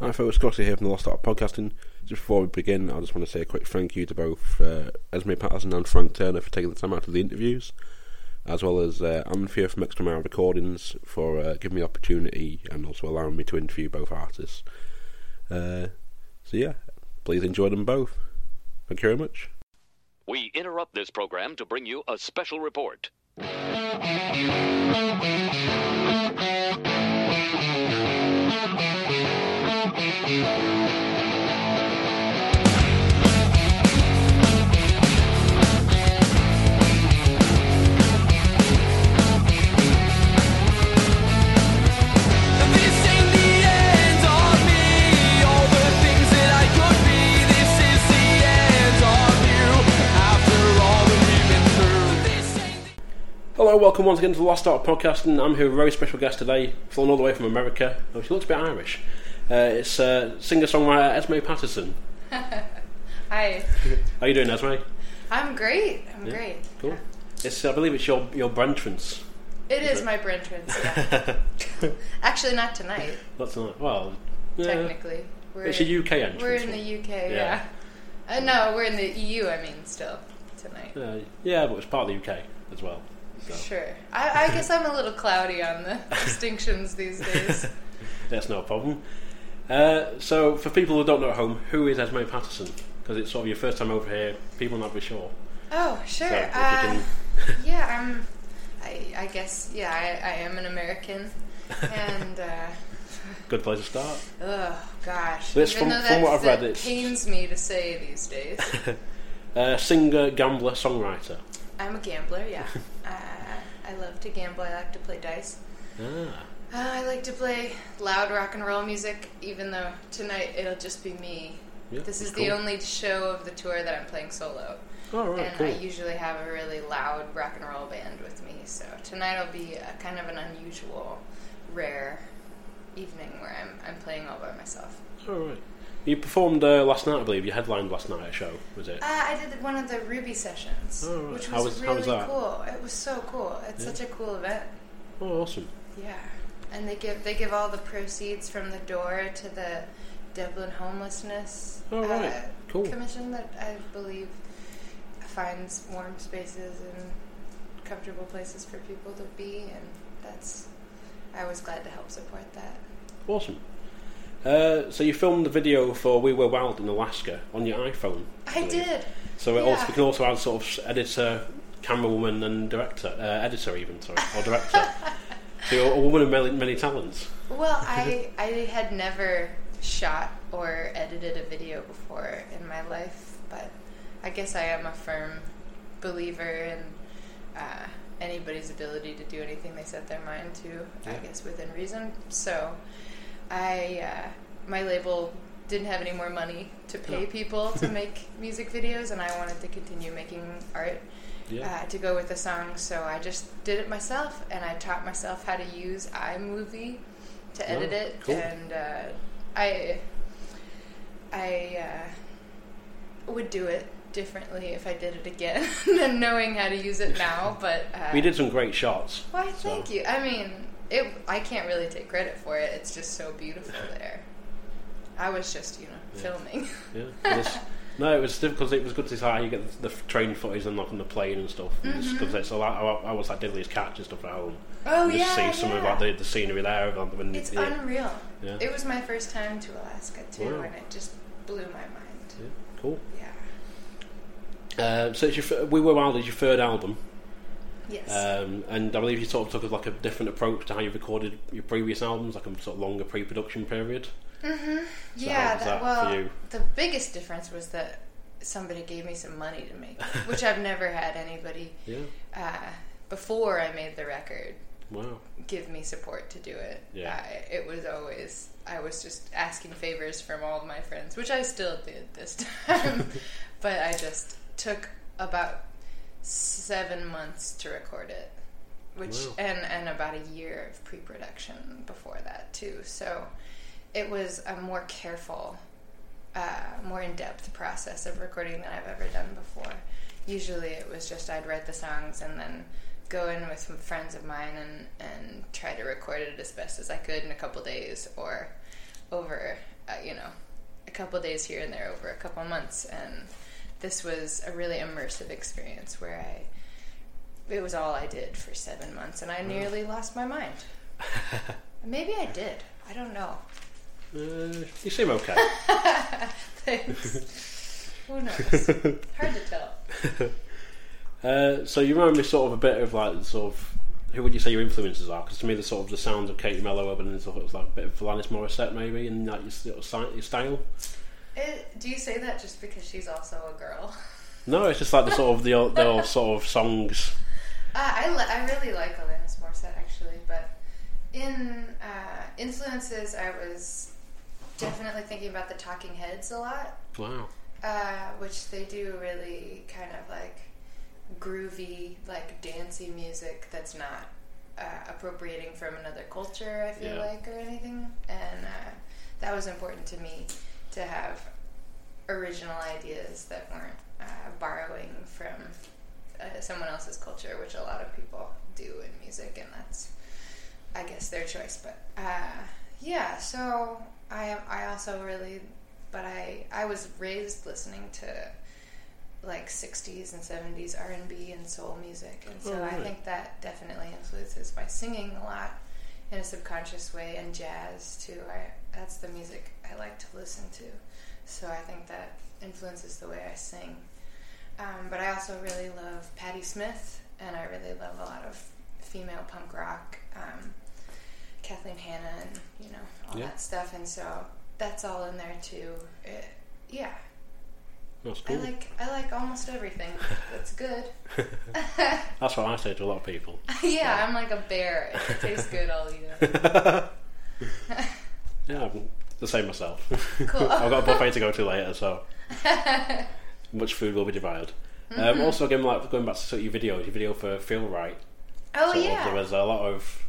Hi folks, Scotty here from the Lost Art Podcasting. Just before we begin, I just want to say a quick thank you to both uh, Esme Patterson and Frank Turner for taking the time out of the interviews, as well as uh, Andrea from Xtra Mile Recordings for uh, giving me the opportunity and also allowing me to interview both artists. Uh, so yeah, please enjoy them both. Thank you very much. We interrupt this program to bring you a special report. Hello, welcome once again to the Lost Art of Podcasting. I'm here with a very special guest today, flown all the way from America. She looks a bit Irish. Uh, it's uh, singer-songwriter Esme Patterson. Hi. How you doing, Esme? I'm great. I'm Yeah, great. Cool. It's, I believe it's your your Brentrance. It is my Brentrance. Yeah. Actually, not tonight. Not tonight. Well, yeah. Technically, we're It's a UK entrance. We're in the UK. Yeah. Yeah. Uh, no, we're in the EU. I mean, still tonight. Uh, yeah, but it's part of the UK as well. So Sure. I, I guess I'm a little cloudy on the distinctions these days. that's no problem. Uh, so, for people who don't know at home, who is Esme Patterson? Because it's sort of your first time over here. People not be sure. Oh, sure. So, uh, yeah, I'm. I, I guess. Yeah, I, I am an American, and. Uh, Good place to start. Oh gosh! Even from- from what I've read, it's- pains me to say these days. Uh, singer, gambler, songwriter. I'm a gambler. Yeah, uh, I love to gamble. I like to play dice. Ah, Uh, I like to play loud rock and roll music, even though tonight it'll just be me. yeah. This is the cool. only show of the tour that I'm playing solo, Oh, right, and cool. I usually have a really loud rock and roll band with me. So tonight will be a, kind of an unusual, rare evening where I'm I'm playing all by myself. Oh, right. You performed uh, last night, I believe. You headlined last night at a show, was it? Uh, I did one of the Ruby sessions, Oh, right. which was, How was- really was that? cool. It was so cool. It's Yeah. such a cool event. Oh, awesome. Yeah, and they give they give all the proceeds from the door to the Dublin Homelessness Oh, right. uh, Cool. Commission that I believe finds warm spaces and comfortable places for people to be, and that's I was glad to help support that. Awesome. Uh, so you filmed the video for We Were Wild in Alaska on your iPhone. I believe. did. So it also, we can also add sort of editor, camerawoman, and director, uh, editor even, sorry, or director. so you're a woman of many, many talents. Well, I I had never shot or edited a video before in my life, but I guess I am a firm believer in uh, anybody's ability to do anything they set their mind to. I guess within reason. So, I uh, my label didn't have any more money to pay No. people to make music videos, and I wanted to continue making art Yeah. uh, to go with the song. So I just did it myself, and I taught myself how to use iMovie to edit Oh, it, cool. and uh, I I uh, would do it differently if I did it again than knowing how to use it now. But uh, we did some great shots. Why, so- thank you. I mean, it. I can't really take credit for it. It's just so beautiful there. I was just, you know, Yeah. filming. Yeah. No, it was difficult. It was good to see how you get the, the train footage and like on the plane and stuff. Because a lot. I, I was like Diddley's catch and stuff at home. Mm-hmm. Oh and just yeah, see some of like the, the scenery there. When, It's yeah. unreal. Yeah. It was my first time to Alaska too, Wow. and it just blew my mind. Yeah, Cool. Yeah. Uh, so it's your, We Were Wild is your third album, Yes. um, and I believe you sort of took like a different approach to how you recorded your previous albums, like a sort of longer pre-production period. Mm-hmm. so yeah. that, well, the biggest difference was that somebody gave me some money to make, which I've never had anybody Yeah. uh, before I made the record Wow. give me support to do it. Yeah. I, it was always I was just asking favors from all of my friends, which I still did this time, but I just took about seven months to record it, which Wow. and and about a year of pre-production before that too. So it was a more careful, uh, more in-depth process of recording than I've ever done before. Usually, it was just I'd write the songs and then go in with some friends of mine and and try to record it as best as I could in a couple days or over, uh, you know, a couple days here and there over a couple months. And this was a really immersive experience where I. It was all I did for seven months, and I nearly lost my mind. Maybe I did. I don't know. Uh, you seem okay. Thanks. Who knows? Hard to tell. uh, so you remind me sort of a bit of like sort of who would you say your influences are? Because to me, the sort of the sounds of Katie Melua and sort of like a bit of Alanis Morissette maybe, and like your, sort of si- your style. It, do you say that just because she's also a girl? No, it's just like the sort of the old, the old sort of songs. Uh, I, li- I really like Alanis Morissette actually, but in uh, influences, I was definitely thinking about the Talking Heads a lot, Wow. uh, which they do really kind of like groovy, like dancey music that's not uh, appropriating from another culture. I feel Yeah. like or anything, and uh, that was important to me to have original ideas that weren't uh, borrowing from uh, someone else's culture, which a lot of people do in music, and that's, I guess, their choice. But uh, yeah, so I am. I also really, but I I was raised listening to like 60s and 70s R&B and soul music, and so Oh, I think that definitely influences my singing a lot in a subconscious way, and jazz too. I that's the music I like to listen to, so I think that influences the way I sing. Um, but I also really love Patti Smith, and I really love a lot of female punk rock, um, Kathleen Hanna, and you know all Yeah. that stuff. And so that's all in there too. It, yeah, That's I like I like almost everything. That's good. That's what I say to a lot of people. yeah, I'm like a bear. If it tastes good, I'll eat it. Yeah, I'm the same myself. Cool. I've got a buffet to go to later, so much food will be devoured. Mm-hmm. Um, also, again, like going back to sort of your video, your video for Feel Right. Oh yeah. there was a lot of.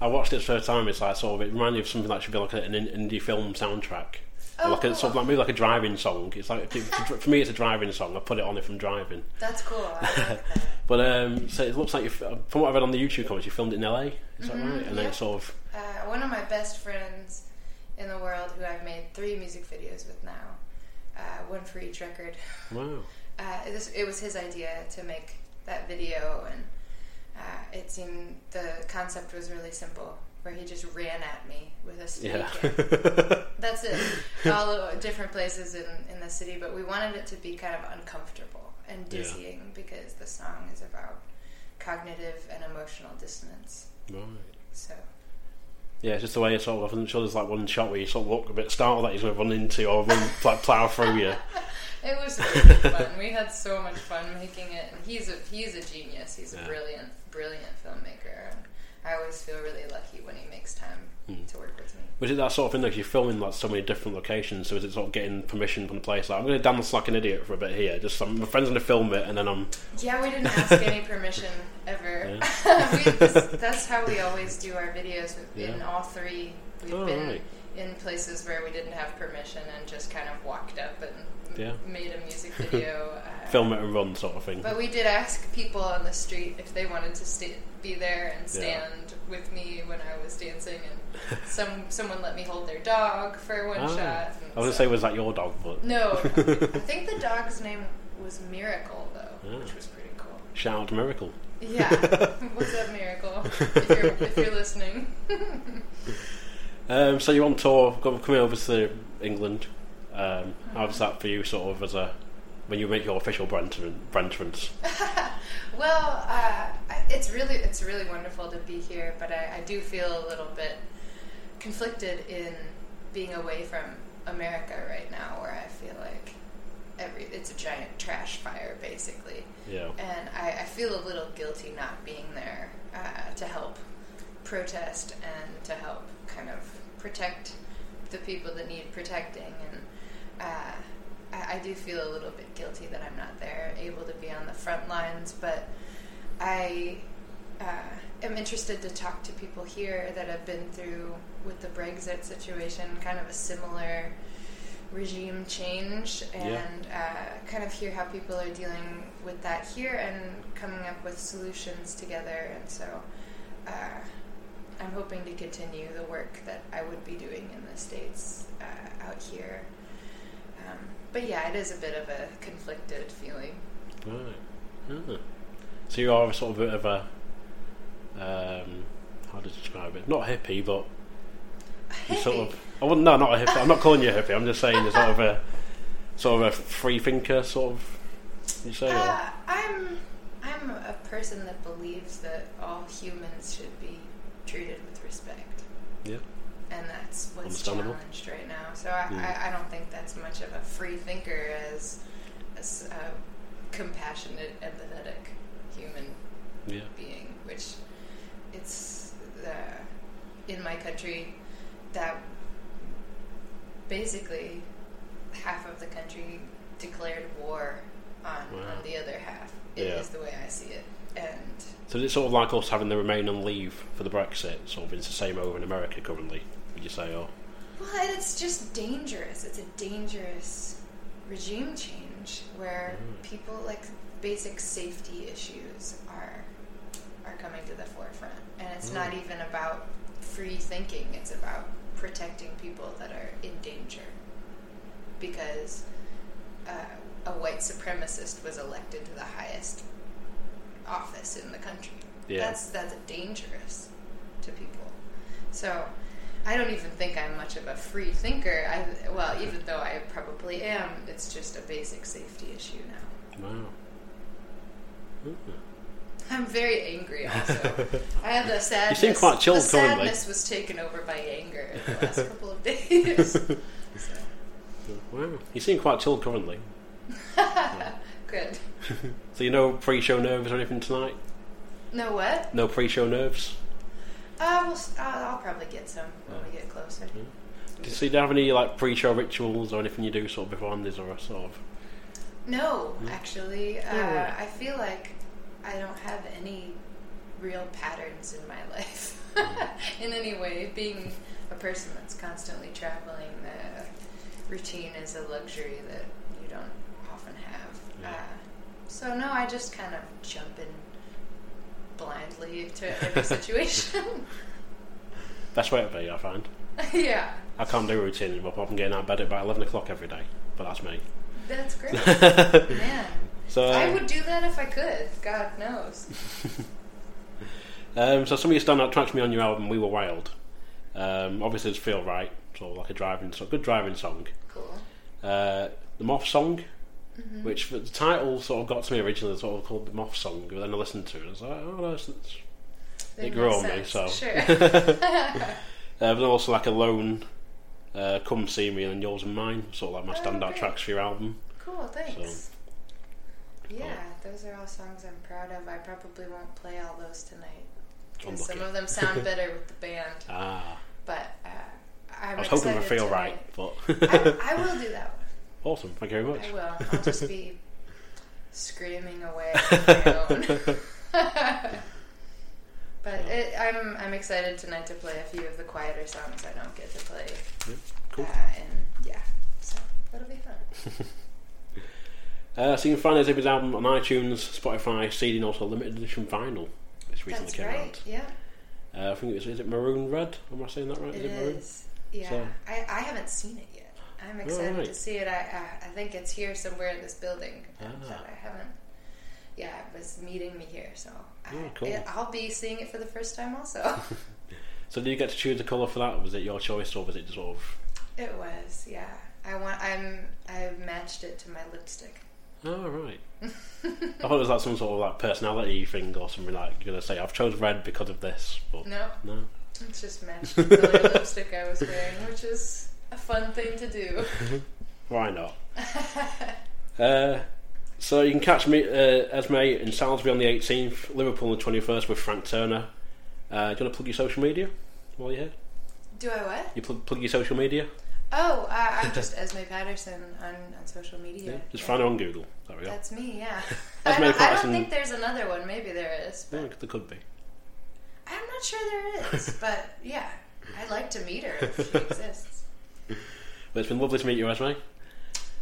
I watched it first time. It's like sort of it reminded me of something that should be like an indie film soundtrack. Oh, like a, sort of like maybe like a driving song. It's like for me, it's a driving song. I put it on if I'm driving. That's cool. I like that. But um, so it looks like you, from what I've read on the YouTube comments, you filmed it in LA. Is that right? And then Mm-hmm. yeah. it's sort of Uh, one of my best friends in the world, who I've made three music videos with now, uh, one for each record. wow. Uh, it, was, it was his idea to make that video, and uh, it seemed the concept was really simple, where he just ran at me with a stick. Yeah. That's it. All different places in, in the city, but we wanted it to be kind of uncomfortable and Yeah. dizzying because the song is about cognitive and emotional dissonance. right. So Yeah, it's just the way it sort of. I wasn't sure there's like one shot where you sort of look a bit startled that he's going to run into or run like plough through you. it was really fun. We had so much fun making it, and he's a he's a genius. He's Yeah. a brilliant, brilliant filmmaker, and I always feel really lucky when he makes time Hmm. to work with me. Was it that sort of thing? Like you're filming like so many different locations, so is it sort of getting permission from the place? Like I'm going to dance like an idiot for a bit here. Just some, my friends going to film it, and then I'm Yeah, we didn't ask any permission we, this, that's how we always do our videos. In Yeah. all three, we've Oh, been right. in places where we didn't have permission and just kind of walked up and Yeah. made a music video. Uh, film it and run sort of thing. But we did ask people on the street if they wanted to stay, be there and Yeah. stand with me when I was dancing, and some someone let me hold their dog for one Ah. shot. I was going to say, was that your dog? But no, I think the dog's name was Miracle though, Ah. which was pretty cool. shout out Miracle. Yeah, what's up, Miracle? If you're if you're listening, Um, so you're on tour, coming over to England. Um, how's that for you, sort of, as a when you make your official Brenton Brentrance? well, uh, it's really it's really wonderful to be here, but I, I do feel a little bit conflicted in being away from America right now, where I feel like every it's a giant trash fire basically, Yeah. and I, I feel a little guilty not being there uh, to help protest and to help kind of protect the people that need protecting. And uh, I, I do feel a little bit guilty that I'm not there, able to be on the front lines, but I uh, am interested to talk to people here that have been through with the Brexit situation, kind of a similar regime change, and uh, kind of hear how people are dealing with that here and coming up with solutions together. And so uh, I'm hoping to continue the work that I would be doing in the States uh, out here. Um, but yeah, it is a bit of a conflicted feeling. Right. So you are a sort of a bit of a um, how to describe it? Not hippie, but you sort of. I wouldn't. No, not a hippie. I'm not calling you a hippie. I'm just saying you're sort of a sort of a free thinker, sort of. You say. Uh, I'm I'm a person that believes that all humans should be treated with respect, yeah. and that's what's challenged right now. So I, Mm. I, I don't think that's much of a free thinker as as a compassionate, empathetic human Yeah. being, which it's the in my country that basically half of the country declared war on, Wow. on the other half. It is Yeah. the way I see it, and So it's sort of like us having the remain on leave for the Brexit. Sort of it's the same over in America currently. Would you say? Or well, it's just dangerous. It's a dangerous regime change where Mm. people like basic safety issues are are coming to the forefront, and it's not Mm. even about free thinking. It's about protecting people that are in danger because uh, a white supremacist was elected to the highest office in the country. Yeah. That's that's dangerous to people. So I don't even think I'm much of a free thinker. I well, even though I probably am, it's just a basic safety issue now. wow. Hmm. I'm very angry also. I have the sadness. You seem quite chilled The currently. sadness was taken over by anger in the last couple of days. so, Wow. You seem quite chilled currently. good. So you know pre-show nerves or anything tonight? No what? No pre-show nerves. Uh, we'll, s- I'll, I'll probably get some when we get closer. Do you, so do you have any like pre-show rituals or anything you do sort of beforehand? Is or a sort of No, actually, uh, right. I feel like I don't have any real patterns in my life in any way. Being a person that's constantly traveling, the routine is a luxury that you don't often have. Yeah. Uh, so no, I just kind of jump in blindly into every situation. best way to be? I find. yeah, I can't do routine anymore. from getting out of bed at about eleven o'clock every day. But that's me. that's great, man. So I would do that if I could. God knows. Um, so some of your standout tracks for me on your album, "We Were Wild." Um, obviously, it's "Feel Right," sort of like a driving, so good driving song. Cool. Uh, the Moth song, Mm-hmm. which the title sort of got to me originally, sort of called the Moth song. But then I listened to it, and I was like, "Oh, no, it's, it's It grew on me, so- Sure. Uh, but also like alone, uh, come see me, and yours and mine, sort of like my Oh, standout great. tracks for your album. Cool, thanks. Yeah, those are all songs I'm proud of. I probably won't play all those tonight. Because some of them sound better with the band, Ah, but uh, I'm I was hoping for excited feel tonight. right, but I, I will do that one. awesome. Thank you very much. I will. I'll just be screaming away on my own. but it, I'm I'm excited tonight to play a few of the quieter songs I don't get to play. Yeah, cool. Uh, and yeah, so that'll be fun. Uh, so you can find Exhibit's album on iTunes, Spotify, CD, and also limited edition vinyl. It's recently That's came right. Yeah. Uh, I think it's is it maroon red? Am I saying that right? it is it maroon? is. Yeah, So- I, I haven't seen it yet. I'm excited right. to see it. I, I I think it's here somewhere in this building, Ah. but I haven't. Yeah, it was meeting me here, so I, Oh, cool. it, I'll be seeing it for the first time also. So did you get to choose the colour for that? Was it your choice, or was it just sort of? It was, yeah. I want. I'm. I matched it to my lipstick. Oh right. I thought it was like some sort of like personality thing or something like you're gonna say I've chose red because of this, but No, no. it's just matched the color lipstick I was wearing, which is a fun thing to do. Why not? uh, so you can catch me uh, Esme in Salisbury on the 18th, Liverpool on the 21st with Frank Turner. Uh, do you want to plug your social media while you're here? Do I what? You plug, plug your social media? Oh, uh, I'm just Esme Patterson on, on social media. Just Yeah. find her on Google. There we go. That's me, yeah. Esme I, don't, I don't think there's another one. Maybe there is, but Yeah, there could be. I'm not sure there is. But yeah, I'd like to meet her if she exists. But it's been lovely to meet you, Esme.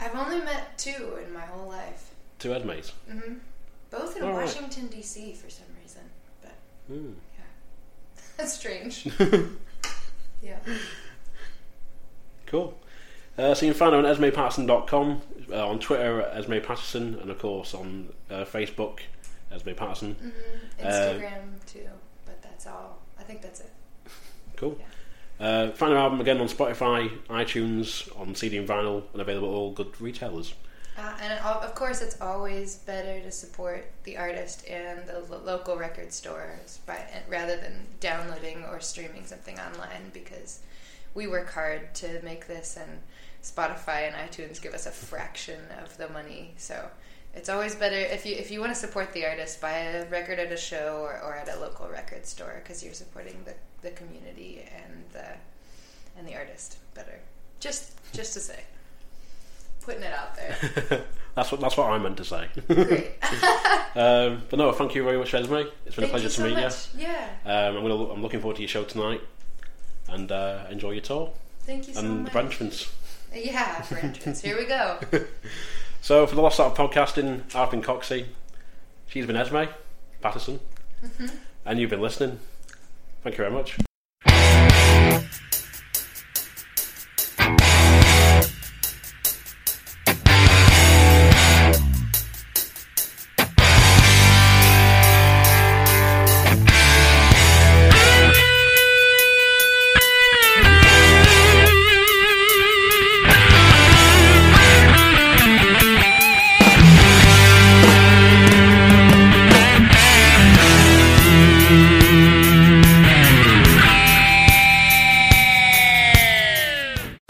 I've only met two in my whole life, Two Esmes. both in All right. Washington D.C. for some reason. But Hmm. yeah, that's strange. yeah. Cool. Uh, so you can find her on esmepatterson.com, uh, on Twitter at Esme Patterson, and of course on uh, Facebook, Esme Patterson. Mm-hmm. Uh, Instagram too, but that's all. I think that's it. Cool. Uh, find her album again on Spotify, iTunes, on CD and vinyl, and available at all good retailers. Uh, and of of course, it's always better to support the artist and the lo- local record stores by, rather than downloading or streaming something online because we work hard to make this, and Spotify and iTunes give us a fraction of the money. So it's always better if you if you want to support the artist, buy a record at a show or, or at a local record store because you're supporting the, the community and the and the artist better. Just just to say, putting it out there. that's what that's what I meant to say. Great. um, but no, thank you very much, Esme. It's been a pleasure you to meet much. Yeah. Um, I'm, gonna, I'm looking forward to your show tonight, and uh, enjoy your tour Thank you so and much. the entrance. Yeah, entrance. Here we go. So for the Lost Art of Podcasting, I've been Coxy. She's been Esme Patterson, Mm-hmm. and you've been listening. Thank you very much.